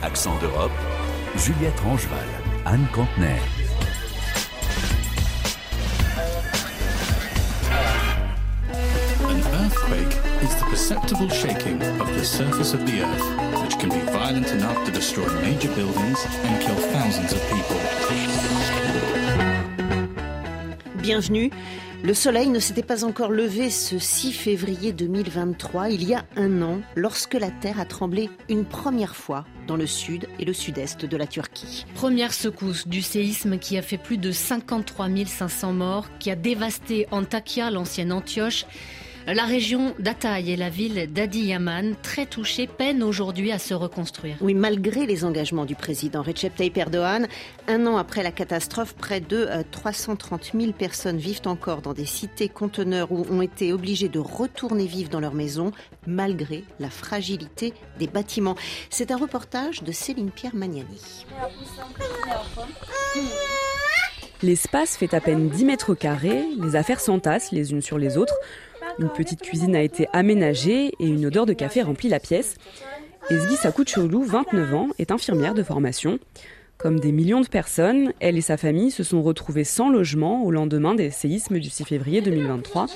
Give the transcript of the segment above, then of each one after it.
Accent d'Europe, Juliette Rangeval, Anne Contenet. An earthquake is the perceptible shaking of the surface of the earth, which can be violent enough to destroy major buildings and kill thousands of people. Bienvenue. Le soleil ne s'était pas encore levé ce 6 février 2023, il y a un an, lorsque la Terre a tremblé une première fois dans le sud et le sud-est de la Turquie. Première secousse du séisme qui a fait plus de 53 500 morts, qui a dévasté Antakya, l'ancienne Antioche, la région d'Ataï et la ville d'Adiyaman, très touchées, peinent aujourd'hui à se reconstruire. Oui, malgré les engagements du président Recep Tayyip Erdogan, un an après la catastrophe, près de 330 000 personnes vivent encore dans des cités conteneurs où ont été obligées de retourner vivre dans leur maison, malgré la fragilité des bâtiments. C'est un reportage de Céline Pierre Magnani. L'espace fait à peine 10 mètres carrés, les affaires s'entassent les unes sur les autres. Une petite cuisine a été aménagée et une odeur de café remplit la pièce. Ezgi Sakouchoulou, 29 ans, est infirmière de formation. Comme des millions de personnes, elle et sa famille se sont retrouvées sans logement au lendemain des séismes du 6 février 2023.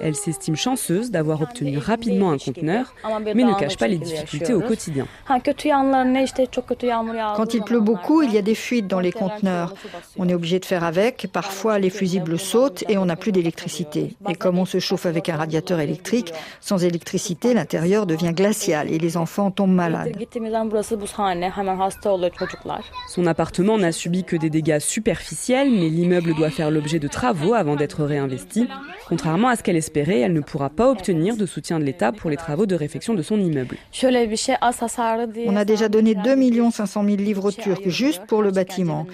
Elle s'estime chanceuse d'avoir obtenu rapidement un conteneur, mais ne cache pas les difficultés au quotidien. Quand il pleut beaucoup, il y a des fuites dans les conteneurs. On est obligé de faire avec. Parfois, les fusibles sautent et on n'a plus d'électricité. Et comme on se chauffe avec un radiateur électrique, sans électricité, l'intérieur devient glacial et les enfants tombent malades. Son appartement n'a subi que des dégâts superficiels, mais l'immeuble doit faire l'objet de travaux avant d'être réinvesti. Contrairement à ce qu'elle elle ne pourra pas obtenir de soutien de l'État pour les travaux de réfection de son immeuble. On a déjà donné 2 500 000 livres turcs juste pour le bâtiment.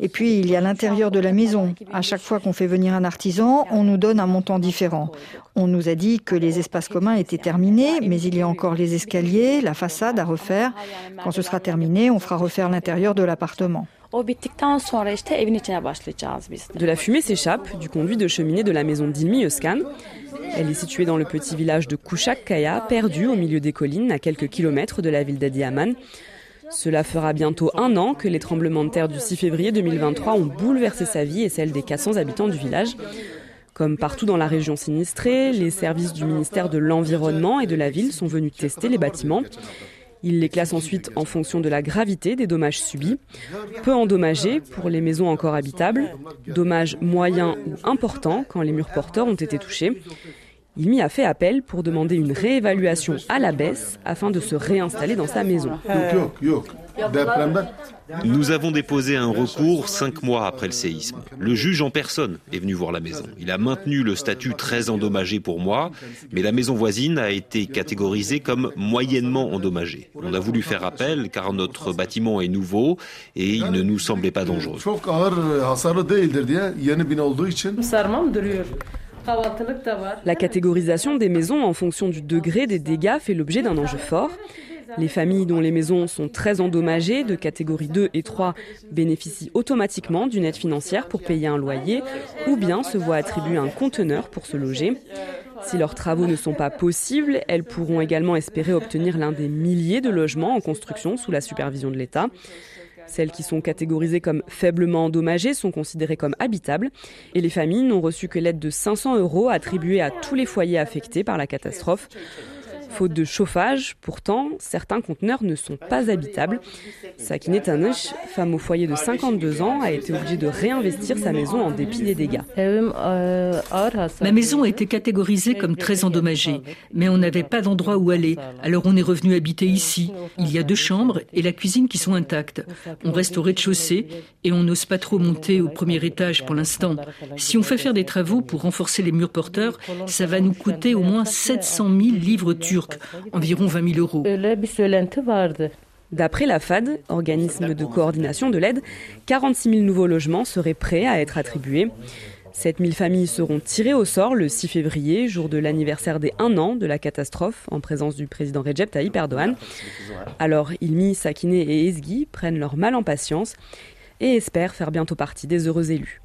Et puis, il y a l'intérieur de la maison. À chaque fois qu'on fait venir un artisan, on nous donne un montant différent. On nous a dit que les espaces communs étaient terminés, mais il y a encore les escaliers, la façade à refaire. Quand ce sera terminé, on fera refaire l'intérieur de l'appartement. De la fumée s'échappe du conduit de cheminée de la maison d'Ilmi. Elle est située dans le petit village de Kuşakkaya, perdu au milieu des collines à quelques kilomètres de la ville d'Adiyaman. Cela fera bientôt un an que les tremblements de terre du 6 février 2023 ont bouleversé sa vie et celle des 400 habitants du village. Comme partout dans la région sinistrée, les services du ministère de l'Environnement et de la ville sont venus tester les bâtiments. Il les classe ensuite en fonction de la gravité des dommages subis. Peu endommagés pour les maisons encore habitables, dommages moyens ou importants quand les murs porteurs ont été touchés. Il m'y a fait appel pour demander une réévaluation à la baisse afin de se réinstaller dans sa maison. Nous avons déposé un recours cinq mois après le séisme. Le juge en personne est venu voir la maison. Il a maintenu le statut très endommagé pour moi, mais la maison voisine a été catégorisée comme moyennement endommagée. On a voulu faire appel car notre bâtiment est nouveau et il ne nous semblait pas dangereux. La catégorisation des maisons en fonction du degré des dégâts fait l'objet d'un enjeu fort. Les familles dont les maisons sont très endommagées, de catégorie 2 et 3, bénéficient automatiquement d'une aide financière pour payer un loyer ou bien se voient attribuer un conteneur pour se loger. Si leurs travaux ne sont pas possibles, elles pourront également espérer obtenir l'un des milliers de logements en construction sous la supervision de l'État. Celles qui sont catégorisées comme faiblement endommagées sont considérées comme habitables et les familles n'ont reçu que l'aide de 500 euros attribuée à tous les foyers affectés par la catastrophe. Faute de chauffage, pourtant, certains conteneurs ne sont pas habitables. Sakine Tanış, femme au foyer de 52 ans, a été obligée de réinvestir sa maison en dépit des dégâts. Ma maison a été catégorisée comme très endommagée, mais on n'avait pas d'endroit où aller. Alors on est revenu habiter ici. Il y a deux chambres et la cuisine qui sont intactes. On reste au rez-de-chaussée et on n'ose pas trop monter au premier étage pour l'instant. Si on fait faire des travaux pour renforcer les murs porteurs, ça va nous coûter au moins 700 000 livres turcs environ 20 000 euros. D'après la FAD, organisme de coordination de l'aide, 46 000 nouveaux logements seraient prêts à être attribués. 7 000 familles seront tirées au sort le 6 février, jour de l'anniversaire des 1 an de la catastrophe, en présence du président Recep Tayyip Erdogan. Alors, Ilmi, Sakiné et Ezgi prennent leur mal en patience et espèrent faire bientôt partie des heureux élus.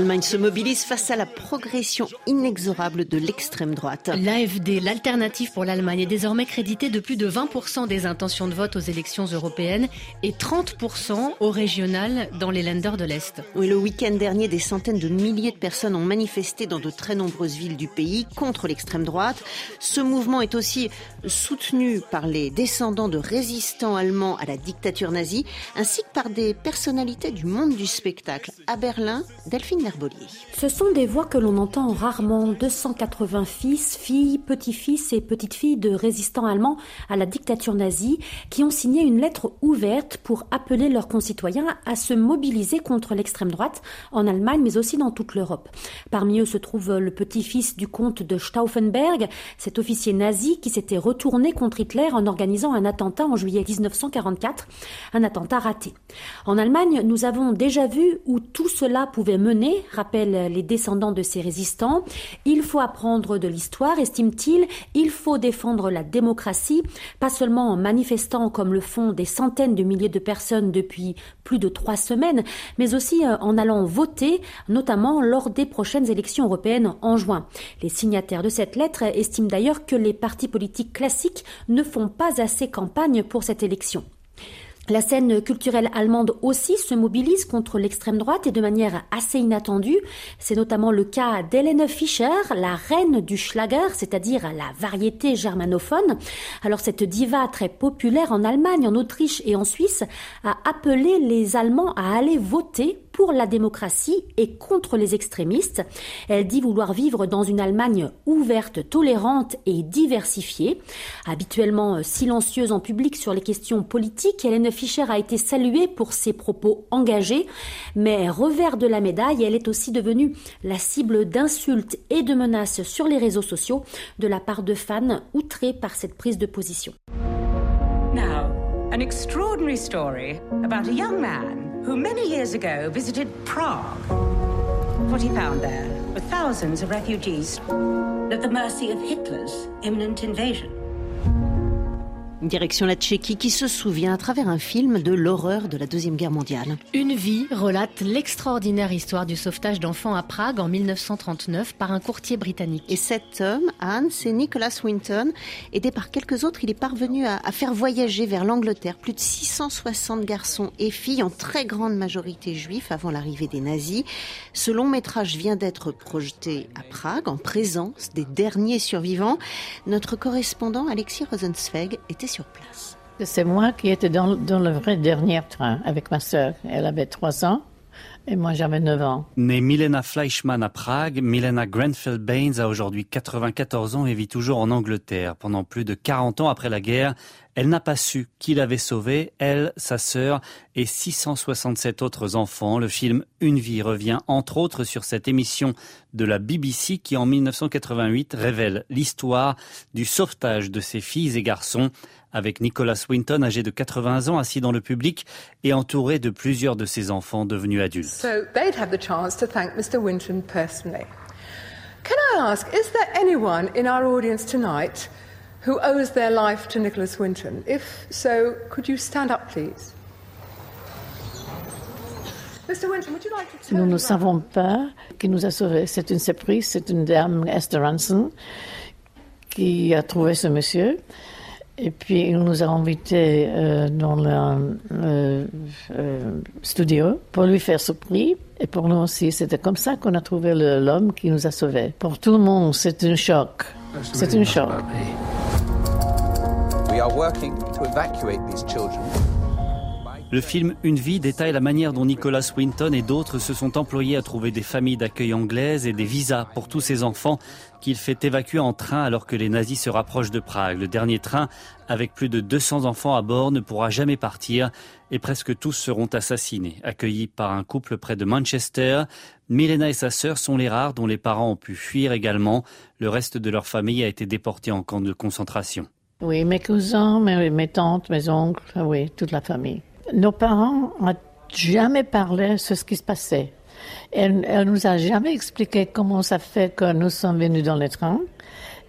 L'Allemagne se mobilise face à la progression inexorable de l'extrême droite. L'AFD, l'alternative pour l'Allemagne, est désormais créditée de plus de 20% des intentions de vote aux élections européennes et 30% aux régionales dans les Länder de l'Est. Oui, le week-end dernier, des centaines de milliers de personnes ont manifesté dans de très nombreuses villes du pays contre l'extrême droite. Ce mouvement est aussi soutenu par les descendants de résistants allemands à la dictature nazie, ainsi que par des personnalités du monde du spectacle. À Berlin, Delphine Ce sont des voix que l'on entend rarement. 280 fils, filles, petits-fils et petites-filles de résistants allemands à la dictature nazie qui ont signé une lettre ouverte pour appeler leurs concitoyens à se mobiliser contre l'extrême droite en Allemagne mais aussi dans toute l'Europe. Parmi eux se trouve le petit-fils du comte de Stauffenberg, cet officier nazi qui s'était retourné contre Hitler en organisant un attentat en juillet 1944, un attentat raté. En Allemagne, nous avons déjà vu où tout cela pouvait mener, rappellent les descendants de ces résistants. Il faut apprendre de l'histoire, estime-t-il, il faut défendre la démocratie, pas seulement en manifestant comme le font des centaines de milliers de personnes depuis plus de trois semaines, mais aussi euh, en allant voter, notamment lors des prochaines élections européennes en juin. Les signataires de cette lettre estiment d'ailleurs que les partis politiques classiques ne font pas assez campagne pour cette élection. La scène culturelle allemande aussi se mobilise contre l'extrême droite et de manière assez inattendue. C'est notamment le cas d'Hélène Fischer, la reine du Schlager, c'est-à-dire la variété germanophone. Alors cette diva très populaire en Allemagne, en Autriche et en Suisse a appelé les Allemands à aller voter pour la démocratie et contre les extrémistes. Elle dit vouloir vivre dans une Allemagne ouverte, tolérante et diversifiée. Habituellement silencieuse en public sur les questions politiques, Hélène Fischer a été saluée pour ses propos engagés, mais revers de la médaille, elle est aussi devenue la cible d'insultes et de menaces sur les réseaux sociaux de la part de fans outrés par cette prise de position. An extraordinary story about a young man who many years ago visited Prague. What he found there were thousands of refugees at the mercy of Hitler's imminent invasion. Direction la Tchéquie qui se souvient à travers un film de l'horreur de la Deuxième Guerre mondiale. Une vie relate l'extraordinaire histoire du sauvetage d'enfants à Prague en 1939 par un courtier britannique. Et cet homme, Anne, c'est Nicholas Winton. Aidé par quelques autres, il est parvenu à, à faire voyager vers l'Angleterre plus de 660 garçons et filles, en très grande majorité juifs, avant l'arrivée des nazis. Ce long métrage vient d'être projeté à Prague en présence des derniers survivants. Notre correspondant Alexis Rosenzweig était sur place. C'est moi qui étais dans, dans, le vrai dernier train avec ma sœur. Elle avait 3 ans et moi j'avais 9 ans. Née Milena Fleischmann à Prague, Milena Grenfell Baines a aujourd'hui 94 ans et vit toujours en Angleterre. Pendant plus de 40 ans après la guerre, elle n'a pas su qui l'avait sauvée, elle, sa sœur et 667 autres enfants. Le film Une vie revient entre autres sur cette émission de la BBC qui en 1988 révèle l'histoire du sauvetage de ces filles et garçons avec Nicholas Winton âgé de 80 ans assis dans le public et entouré de plusieurs de ses enfants devenus adultes. So they'd have the chance to thank Mr. Winton personally. Can I ask, is there anyone in our audience tonight who owes their life to Nicholas Winton? If so, could you stand up, please? Nous ne savons pas qui nous a sauvés. C'est une surprise. C'est une dame, Esther Ranson, qui a trouvé ce monsieur. Et puis, il nous a invités euh, dans le euh, euh, studio pour lui faire ce prix. Et pour nous aussi, c'était comme ça qu'on a trouvé l'homme qui nous a sauvés. Pour tout le monde, c'est un choc. C'est un choc. Le film Une vie détaille la manière dont Nicholas Winton et d'autres se sont employés à trouver des familles d'accueil anglaises et des visas pour tous ces enfants qu'il fait évacuer en train alors que les nazis se rapprochent de Prague. Le dernier train, avec plus de 200 enfants à bord, ne pourra jamais partir et presque tous seront assassinés. Accueillis par un couple près de Manchester, Milena et sa sœur sont les rares dont les parents ont pu fuir également. Le reste de leur famille a été déporté en camp de concentration. Oui, mes cousins, mes, tantes, mes oncles, oui, toute la famille. Nos parents n'ont jamais parlé de ce qui se passait. Elle, elle nous a jamais expliqué comment ça fait que nous sommes venus dans le train.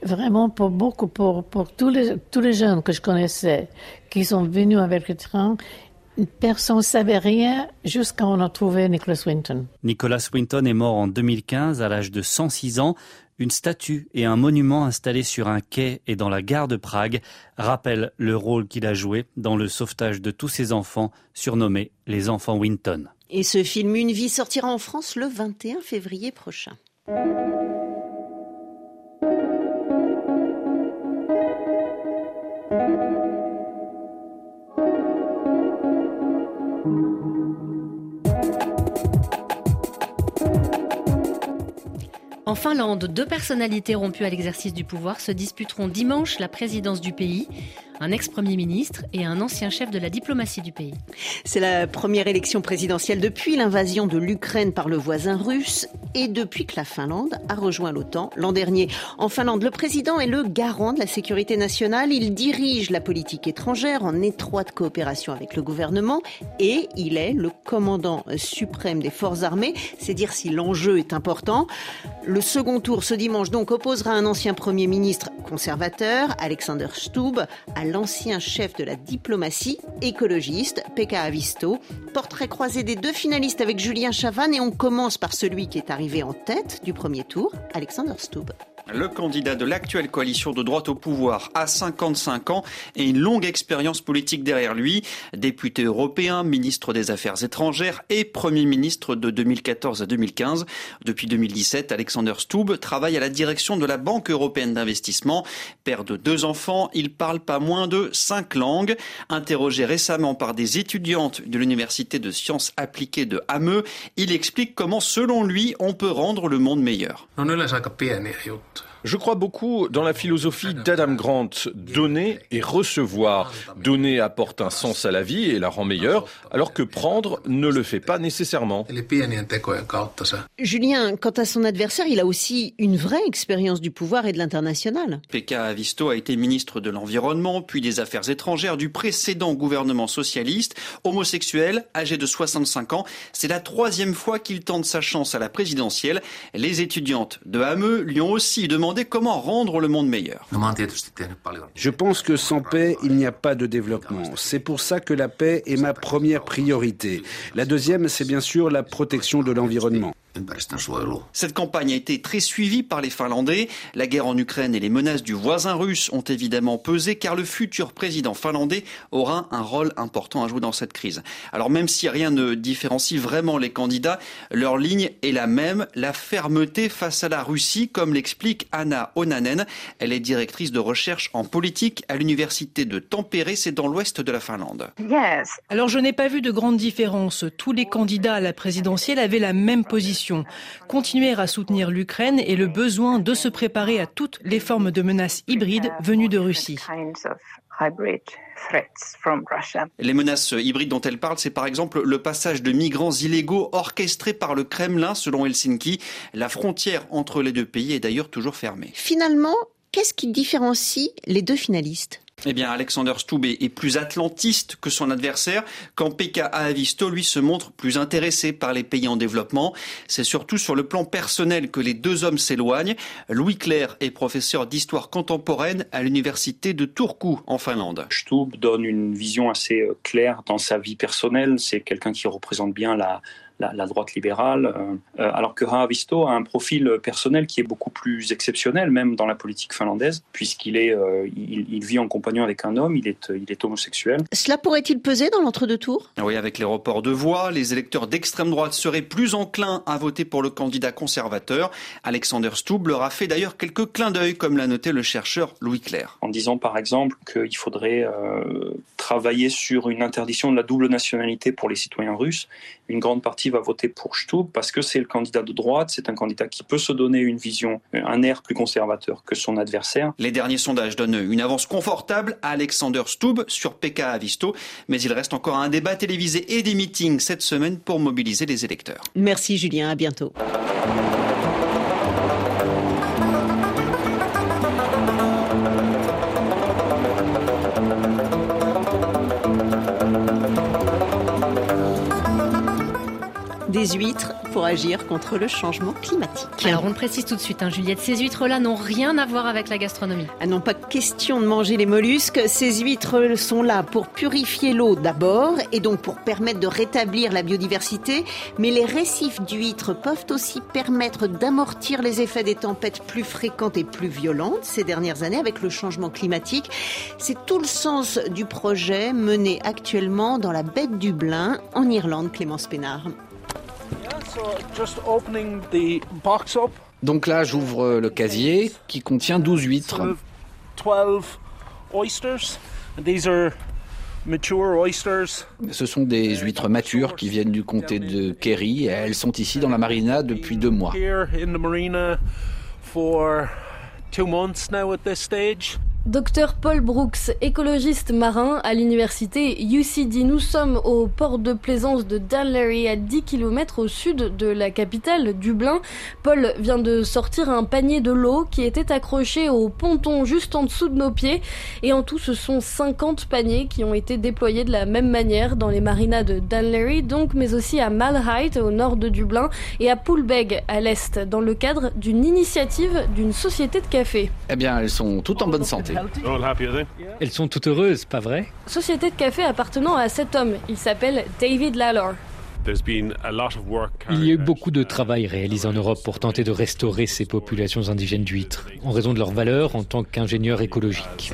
Vraiment, pour beaucoup, pour, pour tous les, tous les jeunes que je connaissais qui sont venus avec le train, Personne ne savait rien jusqu'à on a trouvé Nicholas Winton. Nicholas Winton est mort en 2015 à l'âge de 106 ans. Une statue et un monument installé sur un quai et dans la gare de Prague rappellent le rôle qu'il a joué dans le sauvetage de tous ses enfants, surnommés les enfants Winton. Et ce film Une vie sortira en France le 21 février prochain. En Finlande, deux personnalités rompues à l'exercice du pouvoir se disputeront dimanche la présidence du pays un ex-premier ministre et un ancien chef de la diplomatie du pays. C'est la première élection présidentielle depuis l'invasion de l'Ukraine par le voisin russe et depuis que la Finlande a rejoint l'OTAN l'an dernier. En Finlande, le président est le garant de la sécurité nationale. Il dirige la politique étrangère en étroite coopération avec le gouvernement et il est le commandant suprême des forces armées. C'est dire si l'enjeu est important. Second tour ce dimanche donc opposera un ancien premier ministre conservateur, Alexander Stubb, à l'ancien chef de la diplomatie écologiste, Pekka Avisto. Portrait croisé des deux finalistes avec Julien Chavannes et on commence par celui qui est arrivé en tête du premier tour, Alexander Stubb. Le candidat de l'actuelle coalition de droite au pouvoir a 55 ans et une longue expérience politique derrière lui. Député européen, ministre des Affaires étrangères et Premier ministre de 2014 à 2015. Depuis 2017, Alexander Stubb travaille à la direction de la Banque européenne d'investissement. Père de deux enfants, il parle pas moins de cinq langues. Interrogé récemment par des étudiantes de l'Université de sciences appliquées de Hameux, il explique comment, selon lui, on peut rendre le monde meilleur. Je crois beaucoup dans la philosophie d'Adam Grant, donner et recevoir. Donner apporte un sens à la vie et la rend meilleure, alors que prendre ne le fait pas nécessairement. Julien, quant à son adversaire, il a aussi une vraie expérience du pouvoir et de l'international. Pekka Avisto a été ministre de l'Environnement, puis des Affaires étrangères du précédent gouvernement socialiste. Homosexuel, âgé de 65 ans, c'est la troisième fois qu'il tente sa chance à la présidentielle. Les étudiantes de Hameux lui ont aussi demandé comment rendre le monde meilleur. Je pense que sans paix, il n'y a pas de développement. C'est pour ça que la paix est ma première priorité. La deuxième, c'est bien sûr la protection de l'environnement. Cette campagne a été très suivie par les Finlandais. La guerre en Ukraine et les menaces du voisin russe ont évidemment pesé car le futur président finlandais aura un rôle important à jouer dans cette crise. Alors même si rien ne différencie vraiment les candidats, leur ligne est la même, la fermeté face à la Russie, comme l'explique Anna Onanen. Elle est directrice de recherche en politique à l'université de Tampere, c'est dans l'ouest de la Finlande. Alors je n'ai pas vu de grande différence. Tous les candidats à la présidentielle avaient la même position continuer à soutenir l'Ukraine et le besoin de se préparer à toutes les formes de menaces hybrides venues de Russie. Les menaces hybrides dont elle parle, c'est par exemple le passage de migrants illégaux orchestrés par le Kremlin, selon Helsinki. La frontière entre les deux pays est d'ailleurs toujours fermée. Finalement, qu'est-ce qui différencie les deux finalistes? Eh bien, Alexander Stubb est plus atlantiste que son adversaire, quand Pekka Avisto, lui, se montre plus intéressé par les pays en développement. C'est surtout sur le plan personnel que les deux hommes s'éloignent. Louis Claire est professeur d'histoire contemporaine à l'université de Turku, en Finlande. Stubb donne une vision assez euh, claire dans sa vie personnelle. C'est quelqu'un qui représente bien la, la, droite libérale, euh, euh, alors que Haavisto a un profil personnel qui est beaucoup plus exceptionnel, même dans la politique finlandaise, puisqu'il est, euh, il, vit en compagnon avec un homme, il est, il est homosexuel. Cela pourrait-il peser dans l'entre-deux tours Oui, avec les reports de voix, les électeurs d'extrême droite seraient plus enclins à voter pour le candidat conservateur. Alexander Stubb leur a fait d'ailleurs quelques clins d'œil, comme l'a noté le chercheur Louis Claire. En disant par exemple qu'il faudrait travailler sur une interdiction de la double nationalité pour les citoyens russes. Une grande partie va voter pour Stubb parce que c'est le candidat de droite, c'est un candidat qui peut se donner une vision, un air plus conservateur que son adversaire. Les derniers sondages donnent une avance confortable à Alexander Stubb sur PK Avisto, mais il reste encore un débat télévisé et des meetings cette semaine pour mobiliser les électeurs. Merci Julien, à bientôt. Des huîtres pour agir contre le changement climatique. Alors on le précise tout de suite, hein, Juliette, ces huîtres-là n'ont rien à voir avec la gastronomie. Ah non, pas question de manger les mollusques. Ces huîtres sont là pour purifier l'eau d'abord et donc pour permettre de rétablir la biodiversité. Mais les récifs d'huîtres peuvent aussi permettre d'amortir les effets des tempêtes plus fréquentes et plus violentes ces dernières années avec le changement climatique. C'est tout le sens du projet mené actuellement dans la baie de Dublin en Irlande, Clémence Pénard. Donc là, j'ouvre le casier qui contient 12 huîtres. Ce sont des huîtres matures qui viennent du comté de Kerry. Elles sont ici dans la marina depuis deux mois. Docteur Paul Brooks, écologiste marin à l'université UCD. Nous sommes au port de plaisance de Danlery, à 10 km au sud de la capitale, Dublin. Paul vient de sortir un panier de l'eau qui était accroché au ponton juste en dessous de nos pieds. Et en tout, ce sont 50 paniers qui ont été déployés de la même manière dans les marinas de Danlery, donc, mais aussi à Malahide, au nord de Dublin, et à Poolbeg, à l'est, dans le cadre d'une initiative d'une société de café. Eh bien, elles sont toutes en bonne santé. Elles sont toutes heureuses, pas vrai? Société de café appartenant à cet homme. Il s'appelle David Lalor. Il y a eu beaucoup de travail réalisé en Europe pour tenter de restaurer ces populations indigènes d'huîtres, en raison de leur valeur en tant qu'ingénieurs écologiques.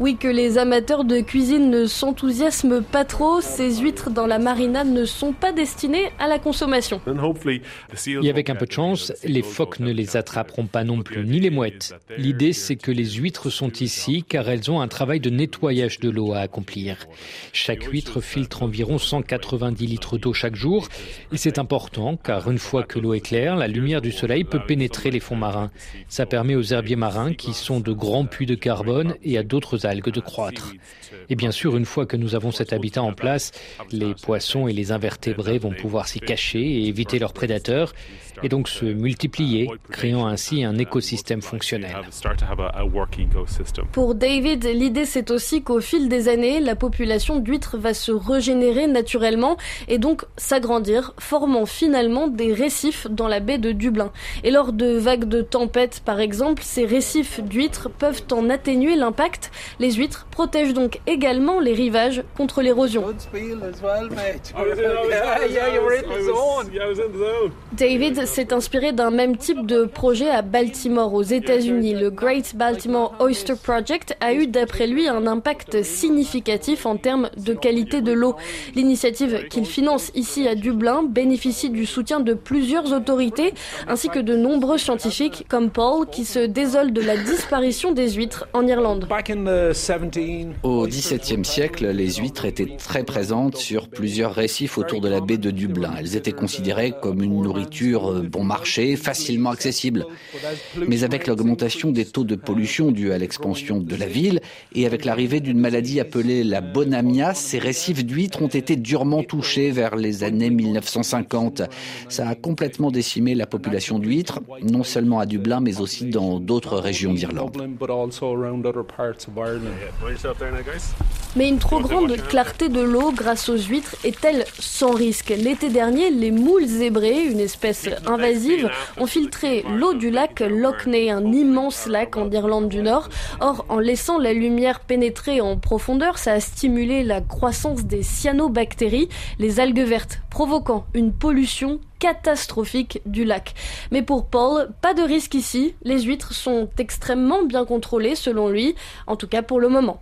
Oui, que les amateurs de cuisine ne s'enthousiasment pas trop, ces huîtres dans la marinade ne sont pas destinées à la consommation. Et avec un peu de chance, les phoques ne les attraperont pas non plus, ni les mouettes. L'idée, c'est que les huîtres sont ici car elles ont un travail de nettoyage de l'eau à accomplir. Chaque huître filtre environ 190 litres d'eau chaque jour. Et c'est important car une fois que l'eau est claire, la lumière du soleil peut pénétrer les fonds marins. Ça permet aux herbiers marins, qui sont de grands puits de carbone, et à d'autres algues de croître. Et bien sûr, une fois que nous avons cet habitat en place, les poissons et les invertébrés vont pouvoir s'y cacher et éviter leurs prédateurs et donc se multiplier, créant ainsi un écosystème fonctionnel. Pour David, l'idée c'est aussi qu'au fil des années, la population d'huîtres va se régénérer naturellement et donc s'agrandir, formant finalement des récifs dans la baie de Dublin. Et lors de vagues de tempêtes, par exemple, ces récifs d'huîtres peuvent en atténuer l'impact. Les huîtres protègent donc également les rivages contre l'érosion. David s'est inspiré d'un même type de projet à Baltimore, aux États-Unis. Le Great Baltimore Oyster Project a eu, d'après lui, un impact significatif en termes de qualité de l'eau. L'initiative qu'il finance ici à Dublin bénéficie du soutien de plusieurs autorités, ainsi que de nombreux scientifiques, comme Paul, qui se désole de la disparition des huîtres en Irlande. Au XVIIe siècle, les huîtres étaient très présentes sur plusieurs récifs autour de la baie de Dublin. Elles étaient considérées comme une nourriture bon marché, facilement accessible. Mais avec l'augmentation des taux de pollution due à l'expansion de la ville et avec l'arrivée d'une maladie appelée la bonamia, ces récifs d'huîtres ont été durement touchés vers les années 1950. Ça a complètement décimé la population d'huîtres, non seulement à Dublin, mais aussi dans d'autres régions d'Irlande. Mais une trop grande clarté de l'eau grâce aux huîtres est-elle sans risque? L'été dernier, les moules zébrées, une espèce invasive, ont filtré l'eau du lac Loch Ness, un immense lac en Irlande du Nord. Or, en laissant la lumière pénétrer en profondeur, ça a stimulé la croissance des cyanobactéries, algues vertes, provoquant une pollution catastrophique du lac. Mais pour Paul, pas de risque ici, les huîtres sont extrêmement bien contrôlées selon lui, en tout cas pour le moment.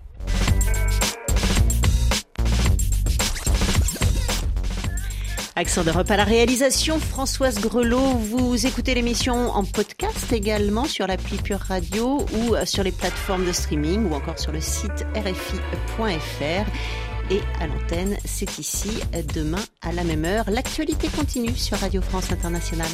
Accent d'Europe à la réalisation, Françoise Grelot. Vous écoutez l'émission en podcast également sur l'appli Pure Radio ou sur les plateformes de streaming ou encore sur le site rfi.fr. Et à l'antenne, c'est ici demain à la même heure. L'actualité continue sur Radio France Internationale.